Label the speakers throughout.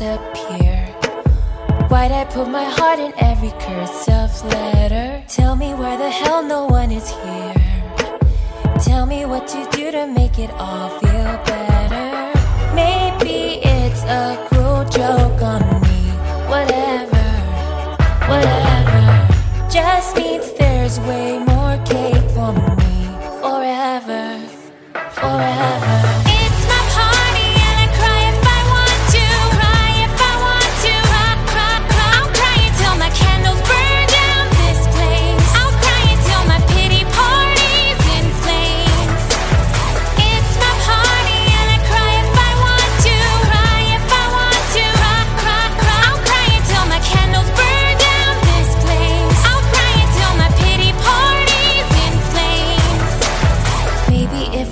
Speaker 1: disappear. Why'd I put my heart in every cursive letter? Tell me where the hell no one is here. Tell me what to do to make it all feel better. Maybe it's a cruel joke on me. Whatever, whatever. Just means there's way more cake for me. Forever, forever.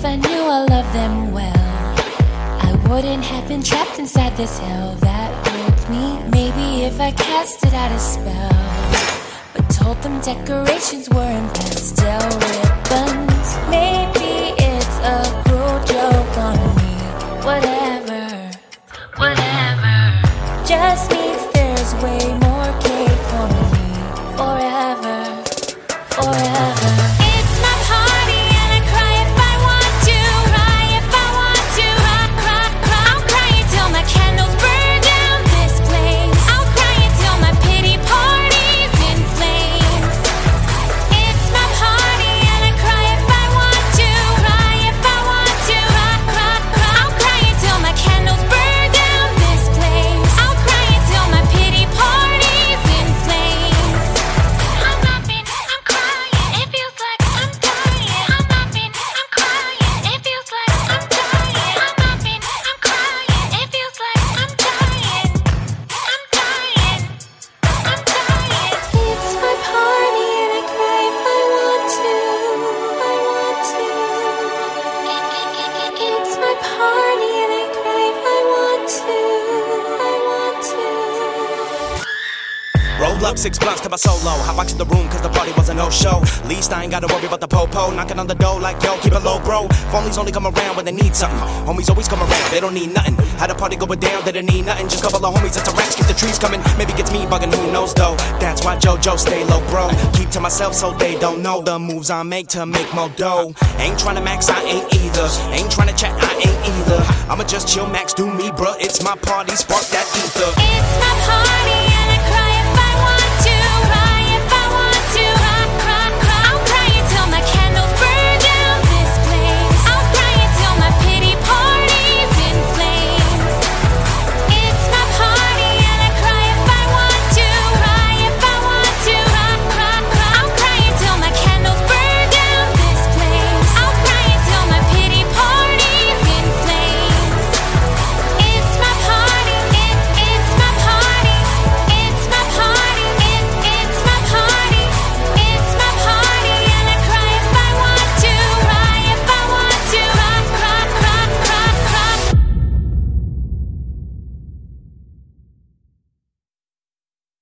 Speaker 1: I knew I loved them well, I wouldn't have been trapped inside this hell that holds me. Maybe if I casted out a spell, but told them decorations were in pastel ribbons. Maybe it's a cruel joke on me. Whatever, whatever. Just means
Speaker 2: Roll up six blunts to my solo. Hot box in the room cause the party was a no show. Least I ain't gotta worry about the popo. Knocking on the door like yo, keep it low, bro. Phonies only come around when they need something. Homies always come around, they don't need nothing. Had a party going down, they didn't need nothing. Just couple of homies and some racks, keep the trees coming. Maybe gets me bugging, who knows though. That's why JoJo stay low, bro. Keep to myself so they don't know the moves I make to make more dough. Ain't trying to max, I ain't either. Ain't trying to chat, I ain't either. I'ma just chill, max, do me, bruh. It's my party, spark that